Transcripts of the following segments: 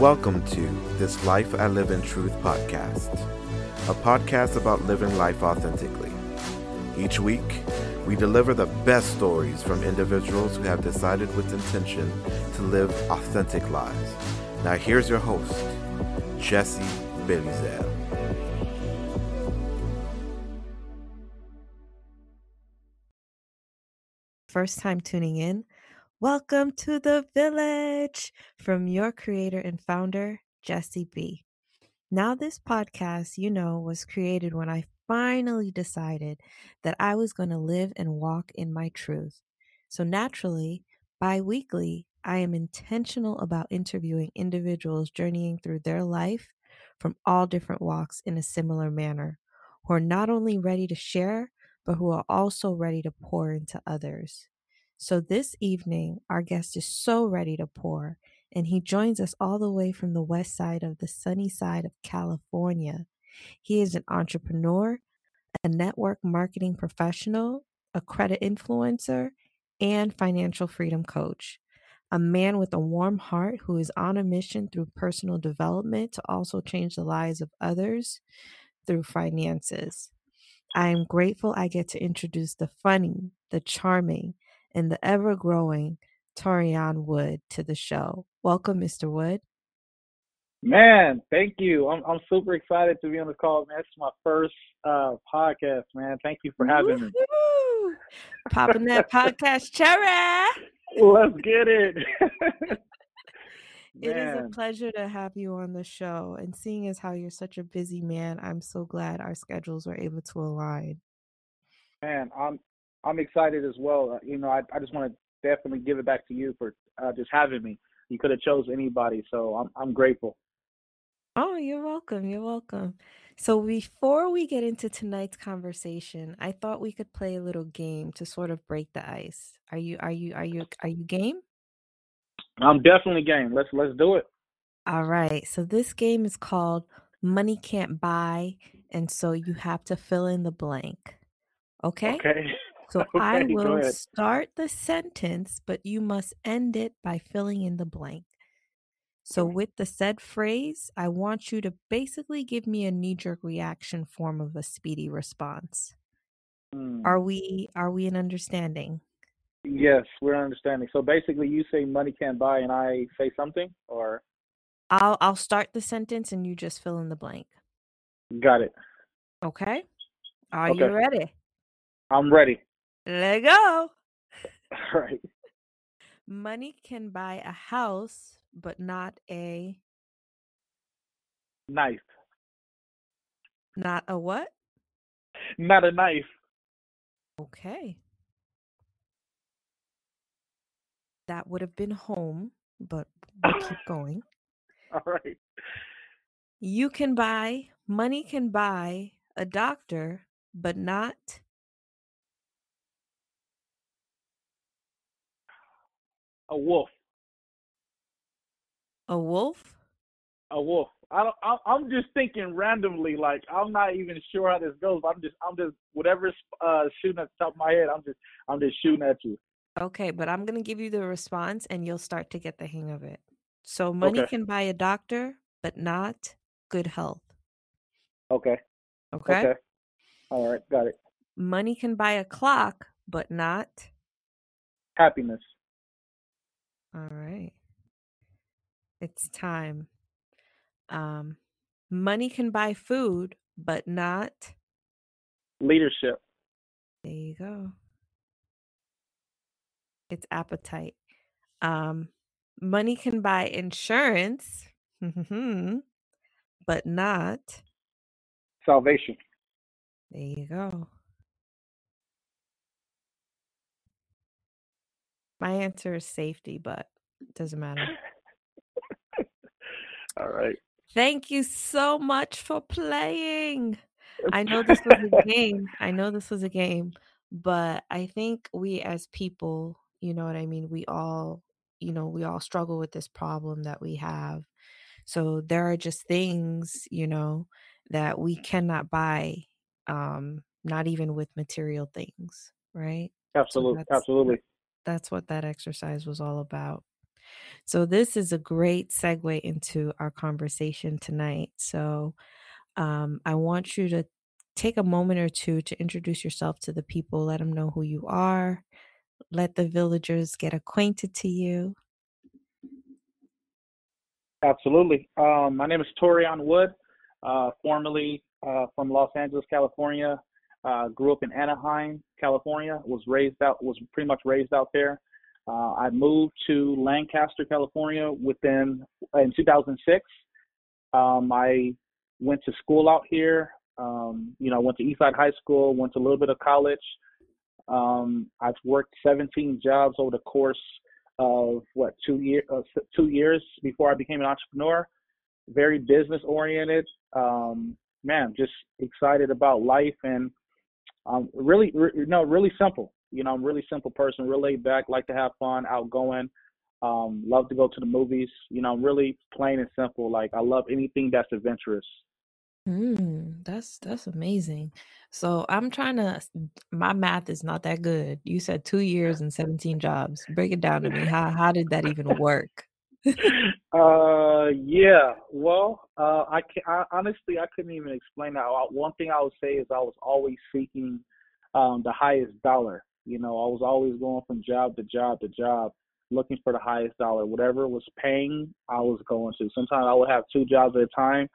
Welcome to This Life I Live in Truth podcast, a podcast about living life authentically. Each week, we deliver the best stories from individuals who have decided with intention to live authentic lives. Now, here's your host, Jesse Belizel. First time tuning in, welcome to the village from your creator and founder, Jesse B. Now, this podcast, you know, was created when I finally decided that I was going to live and walk in my truth. So, naturally, bi weekly, I am intentional about interviewing individuals journeying through their life from all different walks in a similar manner, who are not only ready to share, but who are also ready to pour into others. So, this evening, our guest is so ready to pour and he joins us all the way from the west side of the sunny side of California. He is an entrepreneur, a network marketing professional, a credit influencer, and financial freedom coach. A man with a warm heart who is on a mission through personal development to also change the lives of others through finances. I am grateful I get to introduce the funny, the charming, and the ever growing Torian Wood to the show. Welcome, Mr. Wood. Man, thank you. I'm I'm super excited to be on the call, man. It's my first uh podcast, man. Thank you for having Woo-hoo! me. Popping that podcast cherry. Let's get it. it is a pleasure to have you on the show. And seeing as how you're such a busy man, I'm so glad our schedules were able to align. Man, I'm I'm excited as well. Uh, you know, I, I just want to definitely give it back to you for uh, just having me. You could have chose anybody, so I'm I'm grateful. Oh, you're welcome. You're welcome. So before we get into tonight's conversation, I thought we could play a little game to sort of break the ice. Are you are you are you are you game? I'm definitely game. Let's let's do it. All right. So this game is called Money Can't Buy, and so you have to fill in the blank. Okay? Okay. So okay, I will start the sentence, but you must end it by filling in the blank. So, with the said phrase, I want you to basically give me a knee jerk reaction form of a speedy response. Mm. Are we are we in understanding? Yes, we're understanding. So basically, you say money can't buy, and I say something, or I'll I'll start the sentence, and you just fill in the blank. Got it. Okay. Are okay. you ready? I'm ready. Let go. All right. Money can buy a house, but not a knife. Not a what? Not a knife. Okay. That would have been home, but we'll keep going. All right. You can buy, money can buy a doctor, but not a wolf. A wolf? A wolf. I don't. I, I'm just thinking randomly. Like I'm not even sure how this goes. But I'm just. I'm just whatever's uh, shooting at the top of my head. I'm just. I'm just shooting at you. Okay, but I'm gonna give you the response, and you'll start to get the hang of it. So money okay. can buy a doctor, but not good health. Okay. Okay. Okay. All right. Got it. Money can buy a clock, but not happiness. All right. It's time. Um, money can buy food, but not leadership. There you go. It's appetite. Um, money can buy insurance, but not salvation. There you go. My answer is safety, but it doesn't matter. All right. Thank you so much for playing. I know this was a game. I know this was a game, but I think we as people, you know what I mean, we all, you know, we all struggle with this problem that we have. So there are just things, you know, that we cannot buy um not even with material things, right? Absolutely. So absolutely that's what that exercise was all about. So, this is a great segue into our conversation tonight. So, um, I want you to take a moment or two to introduce yourself to the people, let them know who you are, let the villagers get acquainted to you. Absolutely. Um, my name is Torian Wood, uh, formerly uh, from Los Angeles, California. Uh, grew up in Anaheim, California. Was raised out, was pretty much raised out there. Uh, I moved to Lancaster, California, within in 2006. Um, I went to school out here. Um, you know, went to Eastside High School, went to a little bit of college. Um, I've worked 17 jobs over the course of what two year uh, two years before I became an entrepreneur. Very business oriented. Um, man, just excited about life and um, really, re- no, really simple. You know, I'm really simple person, real laid back, like to have fun, outgoing. Um, love to go to the movies. You know, I'm really plain and simple. Like I love anything that's adventurous. Mm, that's that's amazing. So I'm trying to my math is not that good. You said 2 years and 17 jobs. Break it down to me. How how did that even work? uh, yeah. Well, uh, I can I, honestly I couldn't even explain that. One thing I would say is I was always seeking um, the highest dollar. You know, I was always going from job to job to job, looking for the highest dollar. Whatever was paying, I was going to. Sometimes I would have two jobs at a time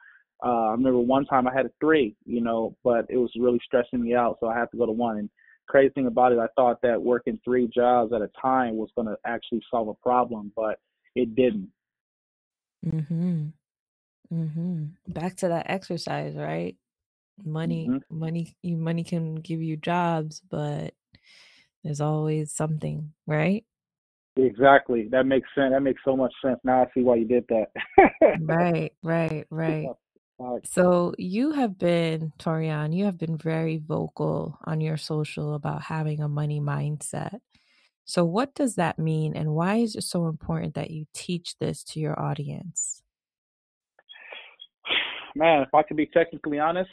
uh, I remember one time I had a three, you know, but it was really stressing me out, so I had to go to one. And crazy thing about it, I thought that working three jobs at a time was going to actually solve a problem, but it didn't. Mhm. Mhm. Back to that exercise, right? Money, hmm money, money can give you jobs, but there's always something, right? Exactly. That makes sense. That makes so much sense. Now I see why you did that. Right, right, right. So you have been, Torian, you have been very vocal on your social about having a money mindset. So what does that mean and why is it so important that you teach this to your audience? man, if I could be technically honest,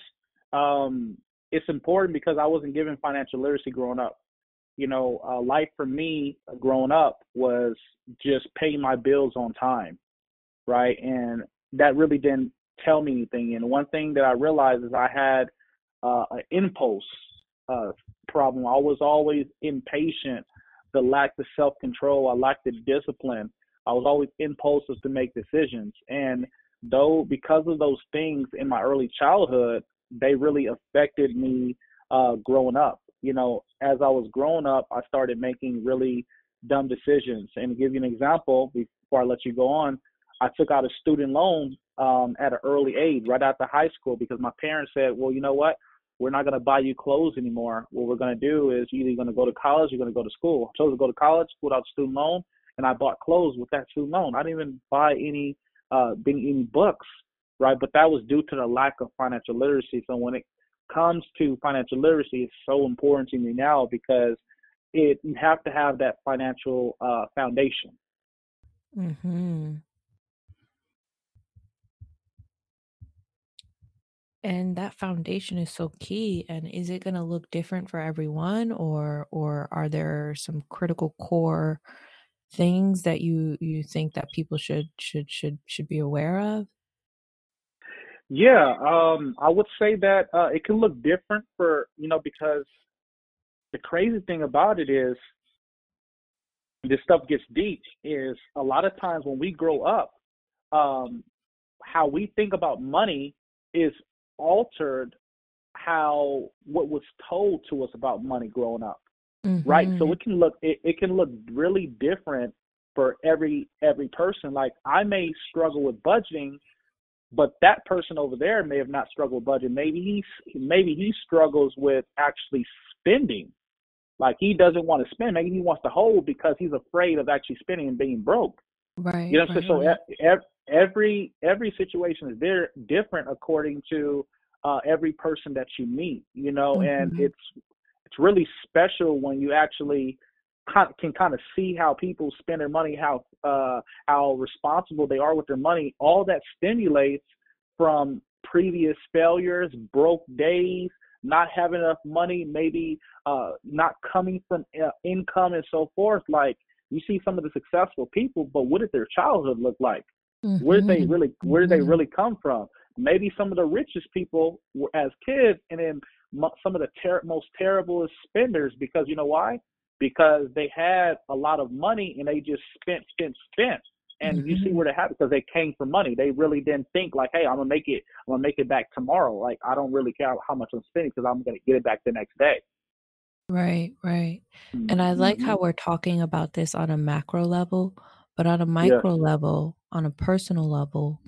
um, it's important because I wasn't given financial literacy growing up. You know, uh, life for me uh, growing up was just paying my bills on time, right? And that really didn't tell me anything. And one thing that I realized is I had uh, an impulse uh, problem. I was always impatient, the lack of self control, I lacked the discipline. I was always impulsive to make decisions. And though, because of those things in my early childhood, they really affected me uh, growing up. You know, as I was growing up, I started making really dumb decisions. And to give you an example, before I let you go on, I took out a student loan um, at an early age, right after high school, because my parents said, well, you know what? We're not going to buy you clothes anymore. What we're going to do is you're either going to go to college, you're going to go to school. I chose to go to college, pulled out student loan, and I bought clothes with that student loan. I didn't even buy any, uh, any books, right? But that was due to the lack of financial literacy. So when it comes to financial literacy, it's so important to me now because it you have to have that financial uh, foundation. Mhm. And that foundation is so key. And is it going to look different for everyone or or are there some critical core things that you you think that people should should should should be aware of? Yeah, um, I would say that uh, it can look different for you know because the crazy thing about it is this stuff gets deep. Is a lot of times when we grow up, um, how we think about money is altered how what was told to us about money growing up right so Mhm. it can look it, it can look really different for every every person like i may struggle with budgeting but that person over there may have not struggled with budgeting maybe he's maybe he struggles with actually spending like he doesn't want to spend maybe he wants to hold because he's afraid of actually spending and being broke Right. you know what I'm saying? right, So right. Ev- every every situation is there different according to uh, every person that you meet. You know, and Mhm. it's it's really special when you actually can kind of see how people spend their money, how uh, how responsible they are with their money. All that stimulates from previous failures, broke days, not having enough money, maybe uh, not coming from uh, income and so forth. Like You see some of the successful people, but what did their childhood look like? Mm-hmm. Where did they really where did they Mhm. really come from? Maybe some of the richest people were as kids, and then some of the ter- most terrible spenders because you know why? Because they had a lot of money and they just spent, spent, spent. And you see Mhm. where they had because they came for money. They really didn't think like, hey, I'm gonna make it. I'm gonna make it back tomorrow. Like I don't really care how much I'm spending because I'm gonna get it back the next day. Right, right. And I like Mhm. how we're talking about this on a macro level, but on a micro level, on a personal level,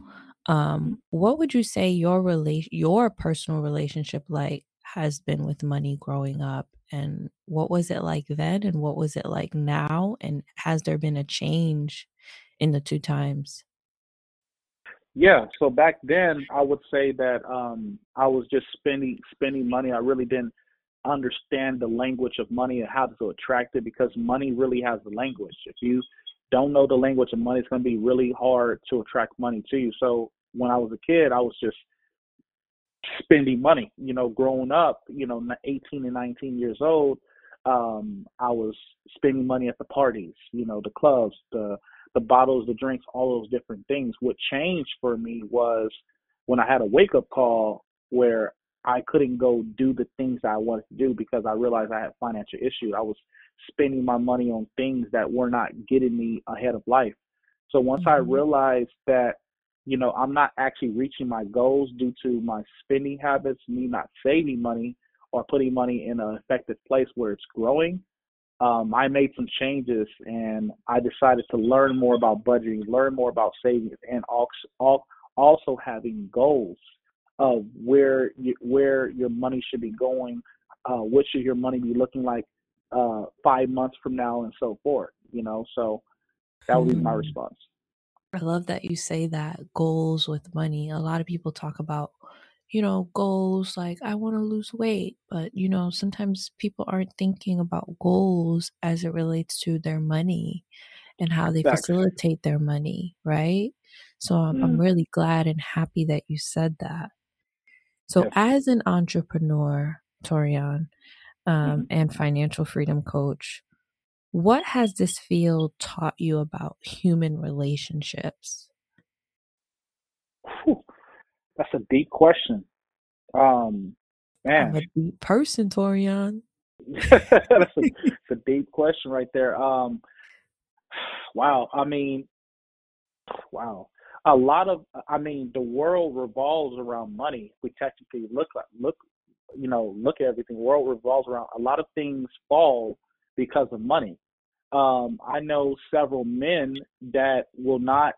um, what would you say your relation, your personal relationship like has been with money growing up? And what was it like then? And what was it like now? And has there been a change in the two times? Yeah, so back then I would say that um I was just spending spending money. I really didn't understand the language of money and how to attract it because money really has the language. If you don't know the language of money, it's going to be really hard to attract money to you. So when I was a kid, I was just spending money. You know, growing up, you know, 18 and 19 years old, um, I was spending money at the parties, you know, the clubs, the the bottles, the drinks, all those different things. What changed for me was when I had a wake up call where I couldn't go do the things I wanted to do because I realized I had financial issues. I was spending my money on things that were not getting me ahead of life. So once I Mhm. realized that, you know, I'm not actually reaching my goals due to my spending habits, me not saving money or putting money in an effective place where it's growing, um, I made some changes and I decided to learn more about budgeting, learn more about savings, and also also having goals of where you, where your money should be going, uh, what should your money be looking like uh, five months from now, and so forth. You know, so that would be my Hmm. response. I love that you say that goals with money. A lot of people talk about, you know, goals like I want to lose weight, but you know, sometimes people aren't thinking about goals as it relates to their money and how they Facts. facilitate their money, right? So I'm, I'm Mm, really glad and happy that you said that. So as an entrepreneur, Torian, um, hmm and financial freedom coach, what has this field taught you about human relationships? Whew, that's a deep question. Um, I'm man, a deep person, Torian. that's a, it's a deep question right there. Um, wow. I mean, wow. A lot of, I mean, the world revolves around money. We technically look, like look, you know, look at everything. World revolves around a lot of things fall because of money. Um, I know several men that will not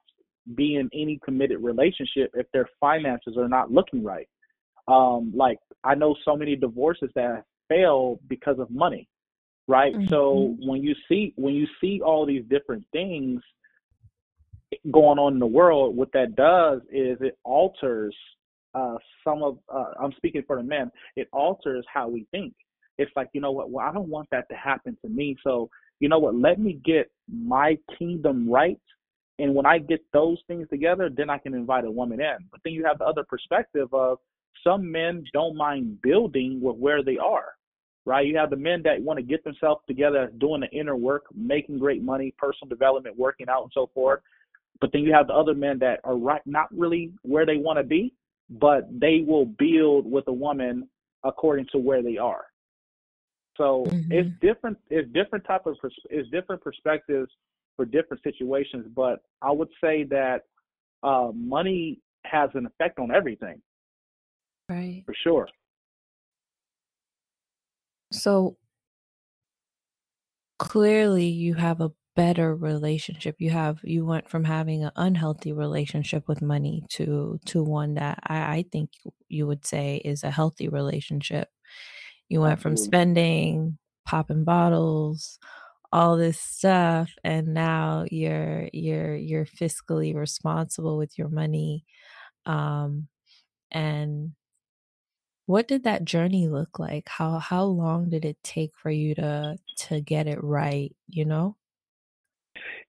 be in any committed relationship if their finances are not looking right. Um, like I know so many divorces that fail because of money, right? So Mhm. when you see when you see all these different things going on in the world, what that does is it alters uh, some of. Uh, I'm speaking for the men. It alters how we think. It's like you know what? Well, I don't want that to happen to me. So you know what? Let me get my kingdom right, and when I get those things together, then I can invite a woman in. But then you have the other perspective of some men don't mind building with where they are. Right, you have the men that want to get themselves together, doing the inner work, making great money, personal development, working out, and so forth but then you have the other men that are right not really where they want to be but they will build with a woman according to where they are so it's Mhm. different it's different type of pers- it's different perspectives for different situations but i would say that uh money has an effect on everything Right. for sure So clearly you have a better relationship. You have you went from having an unhealthy relationship with money to to one that I, I think you would say is a healthy relationship. You went from spending, popping bottles, all this stuff, and now you're you're you're fiscally responsible with your money. Um and what did that journey look like? How how long did it take for you to to get it right, you know?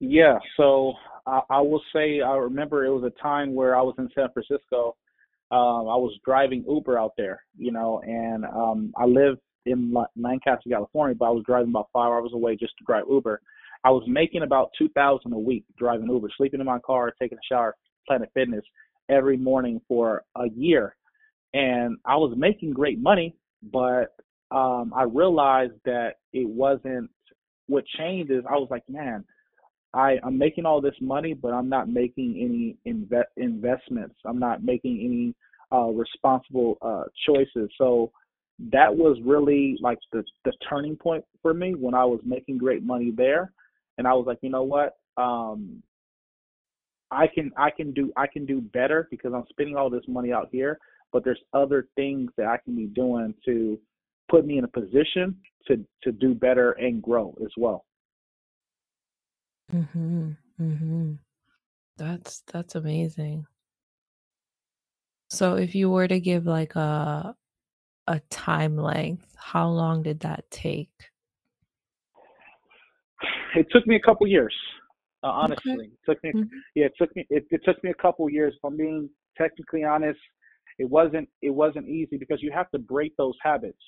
Yeah so I, I will say i remember it was a time where i was in san francisco um, I was driving Uber out there, you know, and um, I live in Lancaster, California, but I was driving about five hours away just to drive Uber. I was making about two thousand a week driving Uber, sleeping in my car, taking a shower, Planet Fitness every morning for a year, and I was making great money, but um, I realized that it wasn't. What changed is I was like, man, I I'm making all this money, but I'm not making any inve- investments. I'm not making any uh, responsible uh, choices. So that was really like the the turning point for me when I was making great money there, and I was like, you know what, um, I can I can do I can do better because I'm spending all this money out here, but there's other things that I can be doing to put me in a position to to do better and grow as well. Mhm. Mhm. That's that's amazing. So if you were to give like a a time length, how long did that take? It took me a couple years, uh, Okay. honestly. It took me, Mhm. yeah, it took me, it, it took me a couple years. If I'm being technically honest, it wasn't, it wasn't easy because you have to break those habits.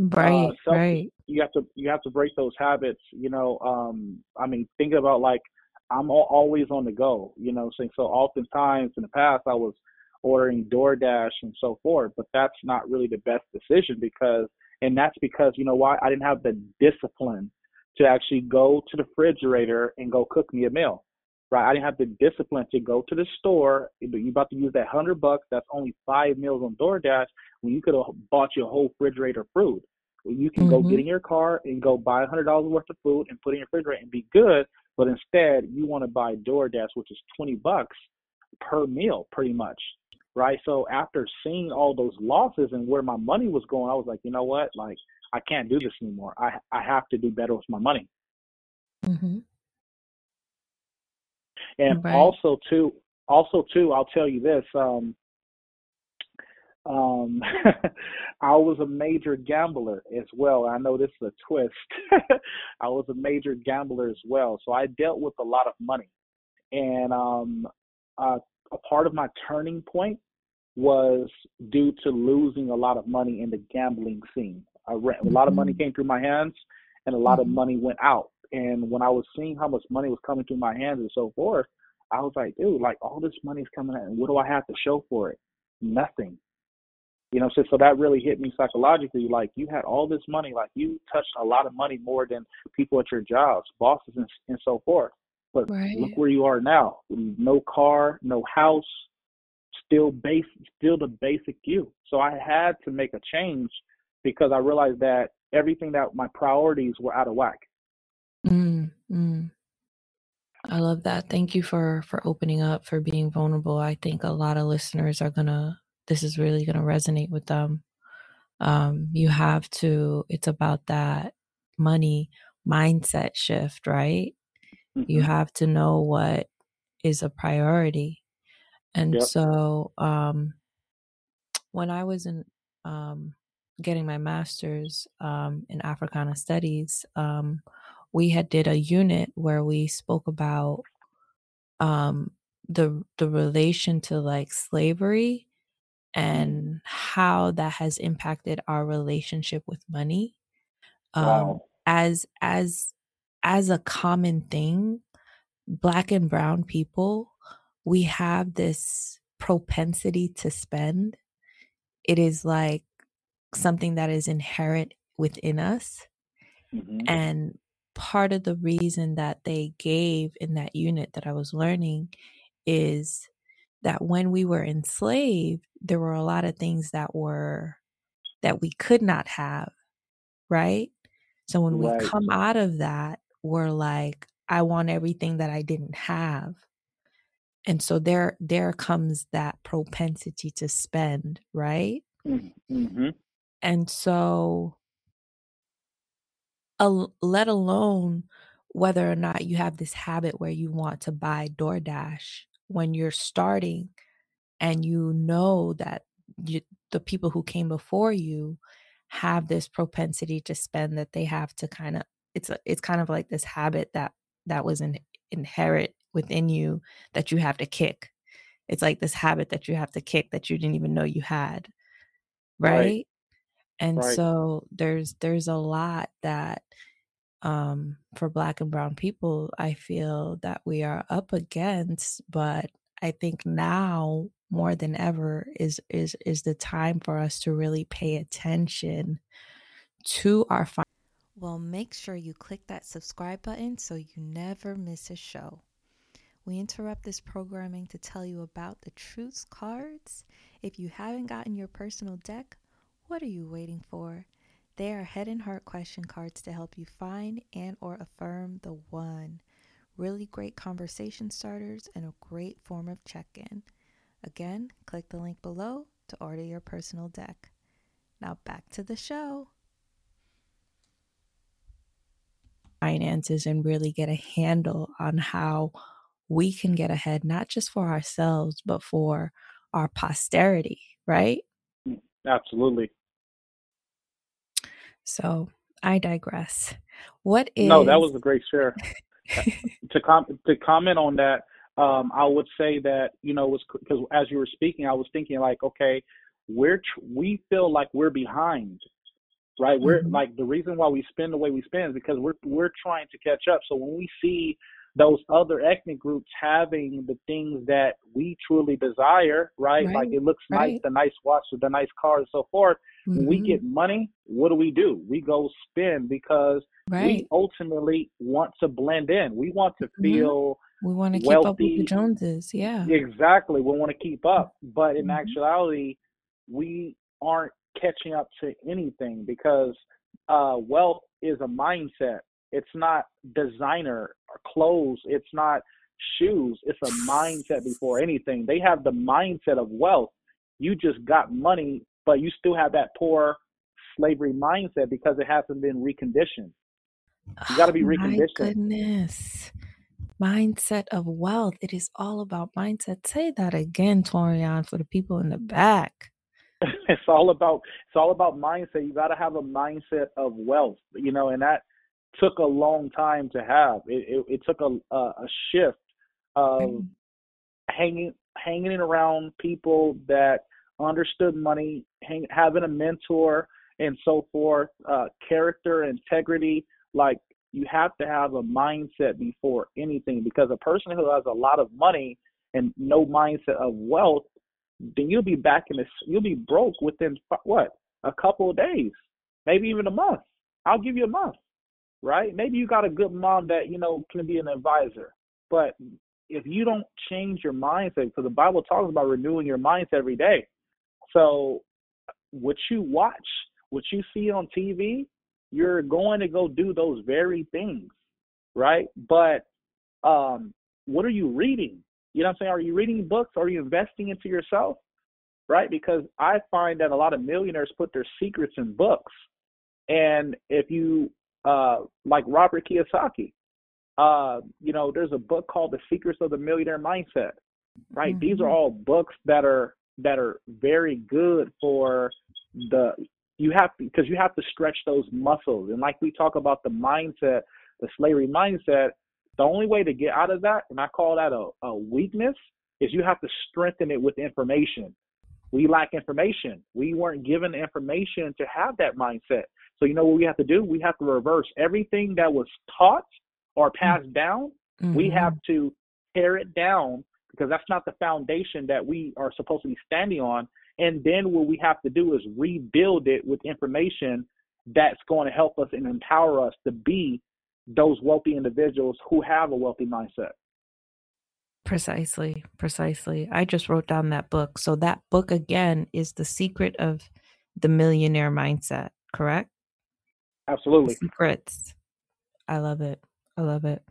Uh, Right, self, right. you have to, you have to break those habits. You know, um, I mean, think about like I'm al- always on the go. You know, so so oftentimes in the past I was ordering DoorDash and so forth, but that's not really the best decision because, and that's because you know why I didn't have the discipline to actually go to the refrigerator and go cook me a meal. Right, I didn't have the discipline to go to the store. You're about to use that hundred bucks. That's only five meals on DoorDash when you could have bought your whole refrigerator of food. You can go get Mhm. in your car and go buy a hundred dollars worth of food and put it in your refrigerator and be good. But instead, you want to buy DoorDash, which is twenty bucks per meal, pretty much, right? So after seeing all those losses and where my money was going, I was like, you know what? Like, I can't do this anymore. I I have to do better with my money. Mm-hmm. And Right. also too, also too, I'll tell you this. Um, um, I was a major gambler as well. I know this is a twist. I was a major gambler as well, so I dealt with a lot of money. And um, uh, a part of my turning point was due to losing a lot of money in the gambling scene. I re- a lot of money Mhm. came through my hands, and a lot of Mhm. money went out. And when I was seeing how much money was coming through my hands and so forth, I was like, dude, like all this money's coming out, and what do I have to show for it? Nothing. You know, so so that really hit me psychologically. Like you had all this money, like you touched a lot of money more than people at your jobs, bosses, and and so forth. But look where you are now. No car, no house, still base, still the basic you. So I had to make a change because I realized that everything that my priorities were out of whack. Mm, mm. I love that. Thank you for for opening up, for being vulnerable. I think a lot of listeners are gonna this is really gonna resonate with them. Um, you have to it's about that money mindset shift, right? You hmm have to know what is a priority. And Yep. so um when I was in um getting my master's um in Africana studies, um we had did a unit where we spoke about um the the relation to like slavery. And how that has impacted our relationship with money um Wow. as as as a common thing black and brown people we have this propensity to spend it is like something that is inherent within us hmm and part of the reason that they gave in that unit that I was learning is that when we were enslaved, there were a lot of things that were that we could not have, right? So when we come out of that, we're like, I want everything that I didn't have. And so there there comes that propensity to spend, right? Mm-hmm. And so al- let alone whether or not you have this habit where you want to buy DoorDash when you're starting and you know that you, the people who came before you have this propensity to spend that they have to kind of it's a, it's kind of like this habit that that was in, inherent within you that you have to kick it's like this habit that you have to kick that you didn't even know you had Right. right and Right. so there's there's a lot that um, for Black and Brown people, I feel that we are up against. But I think now more than ever is is is the time for us to really pay attention to our. Fi- well, make sure you click that subscribe button so you never miss a show. We interrupt this programming to tell you about the Truths cards. If you haven't gotten your personal deck, what are you waiting for? They are head and heart question cards to help you find and or affirm the one. Really great conversation starters and a great form of check-in. Again, click the link below to order your personal deck. Now back to the show. Finances and really get a handle on how we can get ahead, not just for ourselves, but for our posterity, right? Mm, absolutely. So I digress. What is No, that was a great share. to com- to comment on that, um, I would say that you know was because as you were speaking, I was thinking like, okay, we're tr- we feel like we're behind, right? We're Mhm. like the reason why we spend the way we spend is because we're we're trying to catch up. So when we see those other ethnic groups having the things that we truly desire, right? Like it looks nice, the nice watch, the nice car, and so forth. When we Mhm. get money, what do we do? We go spend because we ultimately want to blend in. We want to Mhm. feel We want to keep up with the. Joneses. Yeah. exactly. We want to keep up, but in Mhm. actuality, we aren't catching up to anything because uh, wealth is a mindset. It's not designer clothes. It's not shoes. It's a mindset before anything. They have the mindset of wealth. You just got money, but you still have that poor slavery mindset because it hasn't been reconditioned. You got to be Oh, my goodness. Mindset of wealth. It is all about mindset. Say that again, Torian, for the people in the back. it's all about it's all about mindset. You got to have a mindset of wealth, you know, and that took a long time to have. It it, it took a, a a shift of Right. hanging hanging around people that understood money, hang, having a mentor and so forth, uh, character, integrity. Like you have to have a mindset before anything because a person who has a lot of money and no mindset of wealth, then you'll be back in this. You'll be broke within what a couple of days, maybe even a month. I'll give you a month, right? Maybe you got a good mom that you know can be an advisor, but if you don't change your mindset, because the Bible talks about renewing your mindset every day. So what you watch, what you see on TV, you're going to go do those very things, right? But um, what are you reading? You know what I'm saying? Are you reading books? Are you investing into yourself? Right? Because I find that a lot of millionaires put their secrets in books. And if you uh like Robert Kiyosaki, uh, you know, there's a book called The Secrets of the Millionaire Mindset. Right? These are all books that are that are very good for the you have to because you have to stretch those muscles. And like we talk about the mindset, the slavery mindset, the only way to get out of that, and I call that a, a weakness, is you have to strengthen it with information. We lack information. We weren't given information to have that mindset. So you know what we have to do? We have to reverse everything that was taught or passed down. We Mhm. have to tear it down because that's not the foundation that we are supposed to be standing on. And then what we have to do is rebuild it with information that's going to help us and empower us to be those wealthy individuals who have a wealthy mindset. Precisely, precisely. I just wrote down that book. So that book again is the secret of the millionaire mindset, correct? Absolutely. secrets. I love it. I love it.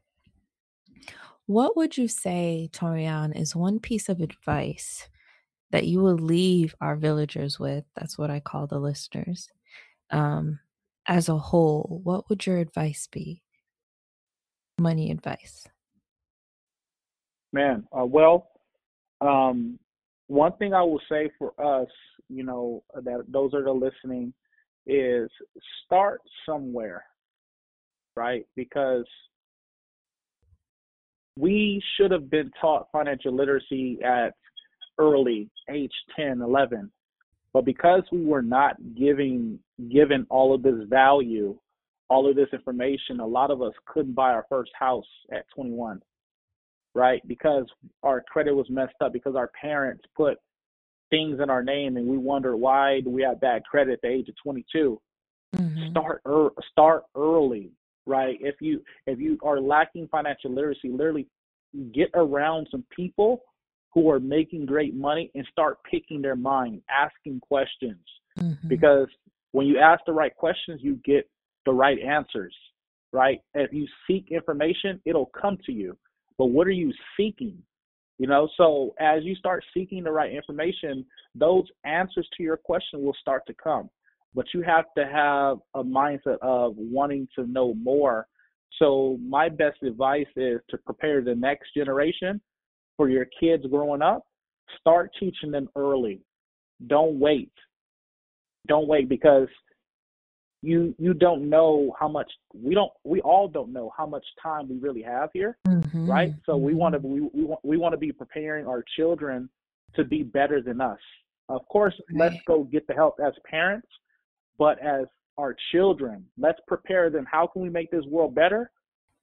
What would you say, Torian, is one piece of advice that you will leave our villagers with? That's what I call the listeners. Um, as a whole, what would your advice be? Money advice. Man, uh, well, um, one thing I will say for us, you know, that those that are listening, is start somewhere, right? Because we should have been taught financial literacy at early age 10, 11. But because we were not giving given all of this value, all of this information, a lot of us couldn't buy our first house at 21, right? Because our credit was messed up because our parents put things in our name and we wonder why do we have bad credit at the age of 22. Mm-hmm. Start er- start early, right? If you if you are lacking financial literacy, literally get around some people who are making great money and start picking their mind, asking questions. Mm-hmm. Because when you ask the right questions, you get the right answers, right? If you seek information, it'll come to you. But what are you seeking? You know, so as you start seeking the right information, those answers to your question will start to come. But you have to have a mindset of wanting to know more. So my best advice is to prepare the next generation for your kids growing up. Start teaching them early. Don't wait. Don't wait because you you don't know how much we don't we all don't know how much time we really have here mm-hmm. right so we want to we, we want we want to be preparing our children to be better than us of course right. let's go get the help as parents but as our children let's prepare them how can we make this world better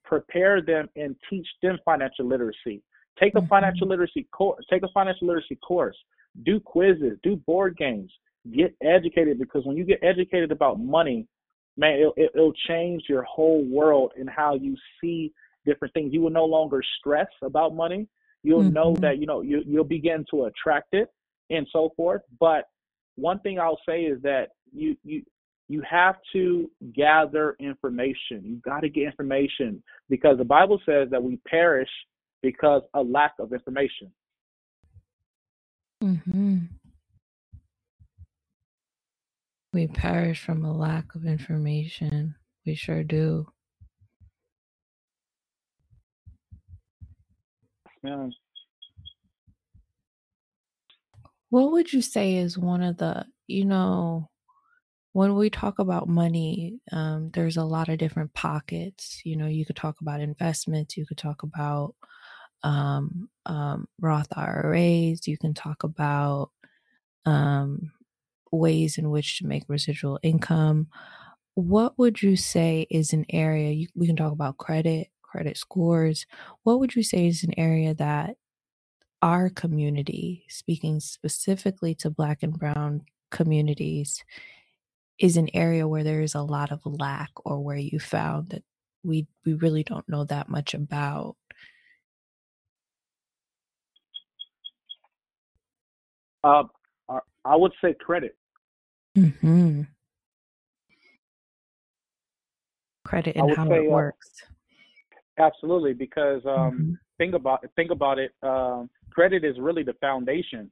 prepare them and teach them financial literacy take a mm-hmm. financial literacy course take a financial literacy course do quizzes do board games get educated because when you get educated about money, man, it'll, it'll change your whole world and how you see different things. You will no longer stress about money. You'll mm-hmm. know that you know you, you'll begin to attract it and so forth. But one thing I'll say is that you you you have to gather information. You got to get information because the Bible says that we perish because a lack of information. Mm-hmm. We perish from a lack of information. We sure do. Yeah. What would you say is one of the, you know, when we talk about money, um, there's a lot of different pockets. You know, you could talk about investments, you could talk about um, um, Roth IRAs, you can talk about um, ways in which to make residual income. What would you say is an area you, we can talk about credit, credit scores? What would you say is an area that our community, speaking specifically to Black and Brown communities, is an area where there is a lot of lack or where you found that we we really don't know that much about uh, I would say credit. Mm-hmm. Credit and how say, it uh, works. Absolutely, because um, mm-hmm. think about think about it. Um, credit is really the foundation.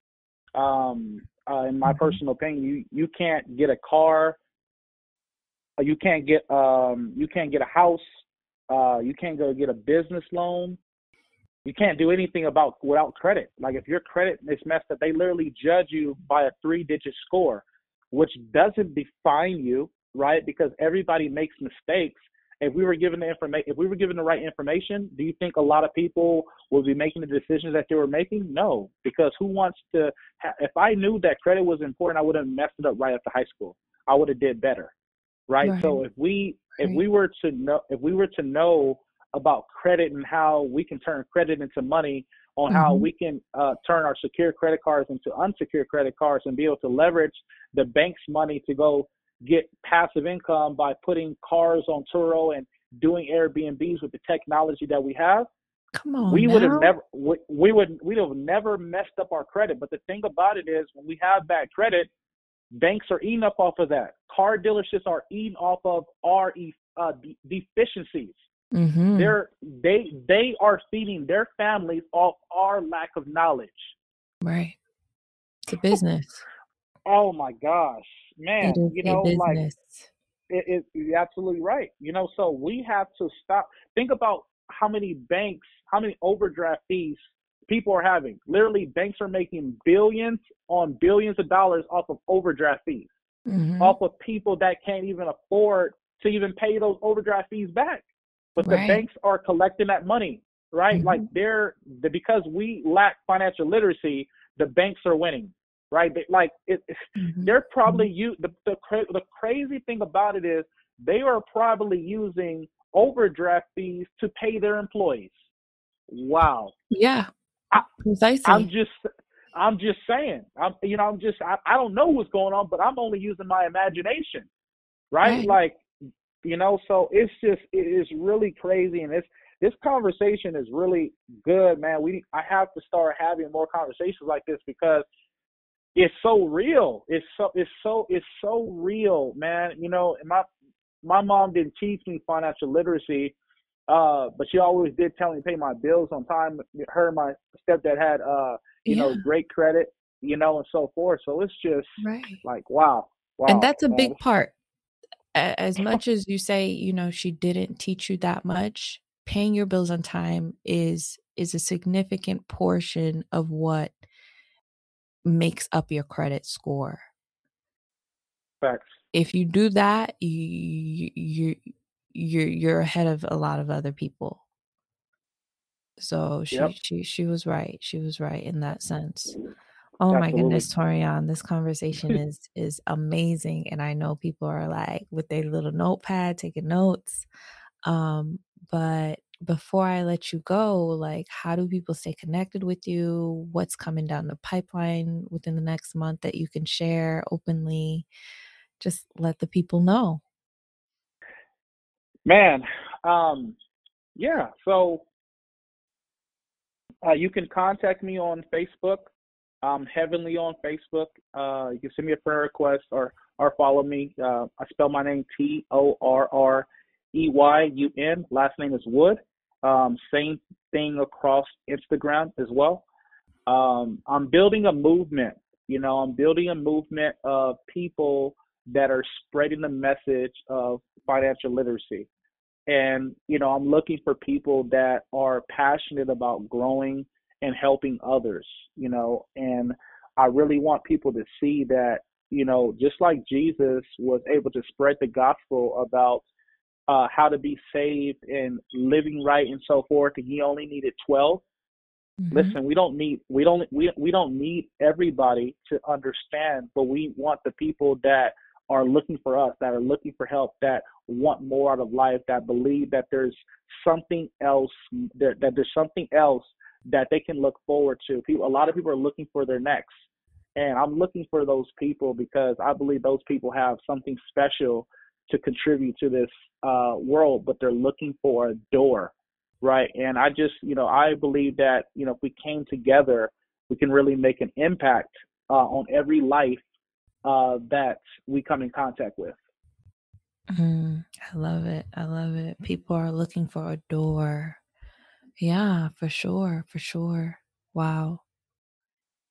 Um, uh, in my mm-hmm. personal opinion, you you can't get a car, uh, you can't get um, you can't get a house, uh, you can't go get a business loan, you can't do anything about without credit. Like if your credit is messed up, they literally judge you by a three digit score, which doesn't define you, right? Because everybody makes mistakes. If we were given the information, if we were given the right information, do you think a lot of people would be making the decisions that they were making? No, because who wants to? Ha- if I knew that credit was important, I would have messed it up right after high school. I would have did better, right? right. So if we if we were to know if we were to know about credit and how we can turn credit into money, on mm-hmm. how we can uh, turn our secure credit cards into unsecured credit cards and be able to leverage the bank's money to go get passive income by putting cars on Turo and doing Airbnbs with the technology that we have. Come on, we would have never we, we would we would have never messed up our credit. But the thing about it is, when we have bad credit, banks are eating up off of that. Car dealerships are eating off of our uh, deficiencies. Mm-hmm. They're they they are feeding their families off our lack of knowledge. Right. It's a business. Oh my gosh, man! You know, like it, it, you're absolutely right. You know, so we have to stop. Think about how many banks, how many overdraft fees people are having. Literally, banks are making billions on billions of dollars off of overdraft fees, mm-hmm. off of people that can't even afford to even pay those overdraft fees back but right. the banks are collecting that money, right? Mm-hmm. Like they're the, because we lack financial literacy, the banks are winning, right? They, like it, mm-hmm. they're probably mm-hmm. you. The, the cra- the crazy thing about it is they are probably using overdraft fees to pay their employees. Wow. Yeah. I, precisely. I'm just I'm just saying. I'm you know, I'm just I, I don't know what's going on, but I'm only using my imagination. Right? right? Like you know, so it's just it is really crazy and it's this conversation is really good, man. We I have to start having more conversations like this because it's so real. It's so it's so it's so real, man. You know, my my mom didn't teach me financial literacy, uh, but she always did tell me to pay my bills on time. Her and my stepdad had uh, you yeah. know, great credit, you know, and so forth. So it's just right. like wow. Wow. And that's a big part. As much as you say, you know, she didn't teach you that much, paying your bills on time is is a significant portion of what makes up your credit score. Facts. If you do that, you you you're you're ahead of a lot of other people. So she yep. she she was right. She was right in that sense. Oh Absolutely. my goodness, Torian, this conversation is is amazing, and I know people are like with their little notepad taking notes. Um, but before I let you go, like how do people stay connected with you? What's coming down the pipeline within the next month that you can share openly? Just let the people know. Man, um, yeah. So uh, you can contact me on Facebook. Um, Heavenly on Facebook. Uh, you can send me a prayer request or or follow me. Uh, I spell my name T O R R E Y U N. Last name is Wood. Um, same thing across Instagram as well. Um, I'm building a movement. You know, I'm building a movement of people that are spreading the message of financial literacy. And, you know, I'm looking for people that are passionate about growing and helping others, you know, and I really want people to see that, you know, just like Jesus was able to spread the gospel about uh, how to be saved and living right and so forth, and he only needed 12. Mm-hmm. Listen, we don't need we don't we we don't need everybody to understand, but we want the people that are looking for us, that are looking for help, that want more out of life, that believe that there's something else, that, that there's something else that they can look forward to. People, a lot of people are looking for their next, and I'm looking for those people because I believe those people have something special to contribute to this uh, world, but they're looking for a door, right? And I just, you know, I believe that you know if we came together, we can really make an impact uh, on every life uh, that we come in contact with. Mm, I love it. I love it. People are looking for a door. Yeah, for sure. For sure. Wow.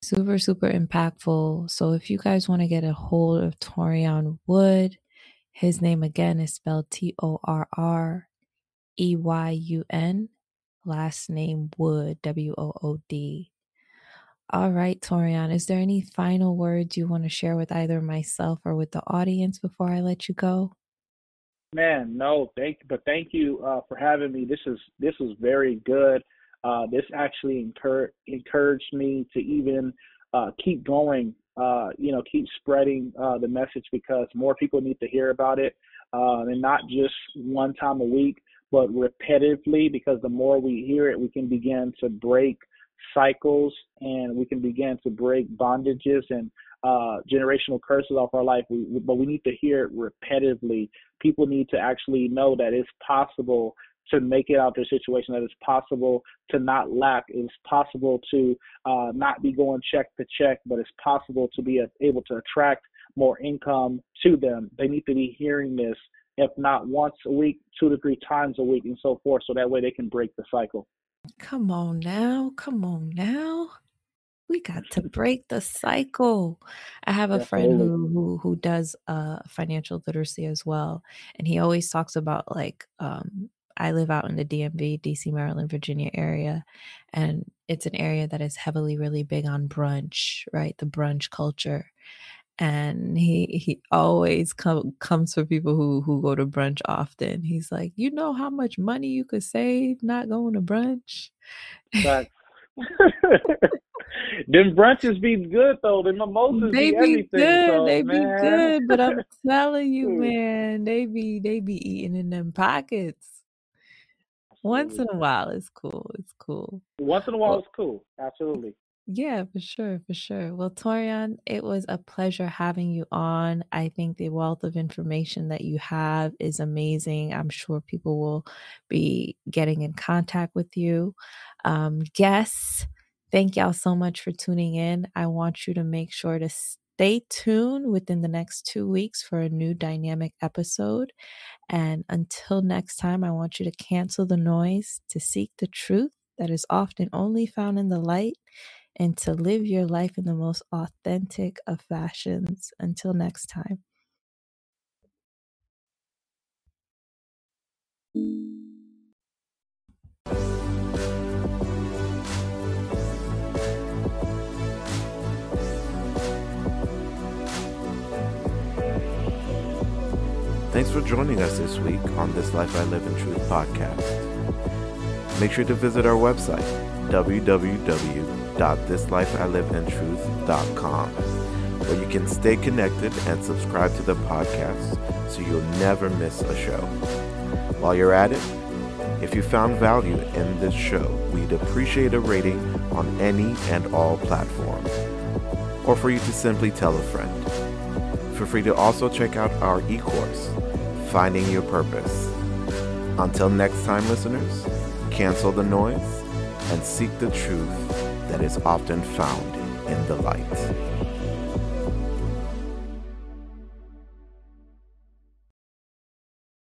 Super, super impactful. So if you guys want to get a hold of Torian Wood, his name again is spelled T O R R E Y U N, last name Wood, W O O D. All right, Torian, is there any final words you want to share with either myself or with the audience before I let you go? Man, no, thank but thank you uh, for having me. This is this is very good. Uh, this actually encouraged encouraged me to even uh, keep going. Uh, you know, keep spreading uh, the message because more people need to hear about it, uh, and not just one time a week, but repetitively. Because the more we hear it, we can begin to break cycles and we can begin to break bondages and uh, generational curses off our life. We, but we need to hear it repetitively. People need to actually know that it's possible to make it out of their situation, that it's possible to not lack, it's possible to uh, not be going check to check, but it's possible to be able to attract more income to them. They need to be hearing this, if not once a week, two to three times a week, and so forth, so that way they can break the cycle. Come on now. Come on now. We got to break the cycle. I have a friend who who who does uh financial literacy as well, and he always talks about like um I live out in the DMV, DC, Maryland, Virginia area, and it's an area that is heavily really big on brunch, right? The brunch culture and he he always come, comes for people who who go to brunch often. He's like, you know how much money you could save not going to brunch. But Them brunches be good though. The mimosas they be, be everything. good. So, they man. be good. But I'm telling you, man, they be they be eating in them pockets. Once in a while, it's cool. It's cool. Once in a while, Well, it's cool. Absolutely. yeah, for sure, for sure. Well, Torian, it was a pleasure having you on. I think the wealth of information that you have is amazing. I'm sure people will be getting in contact with you. Um, guests, thank y'all so much for tuning in. I want you to make sure to stay tuned within the next two weeks for a new dynamic episode. And until next time, I want you to cancel the noise, to seek the truth that is often only found in the light, and to live your life in the most authentic of fashions. Until next time. Thanks for joining us this week on This Life I Live in Truth podcast. Make sure to visit our website, www.thislifeiliveinTruth.com, where you can stay connected and subscribe to the podcast so you'll never miss a show. While you're at it, if you found value in this show, we'd appreciate a rating on any and all platforms, or for you to simply tell a friend. Feel free to also check out our e course, Finding Your Purpose. Until next time, listeners, cancel the noise and seek the truth that is often found in the light.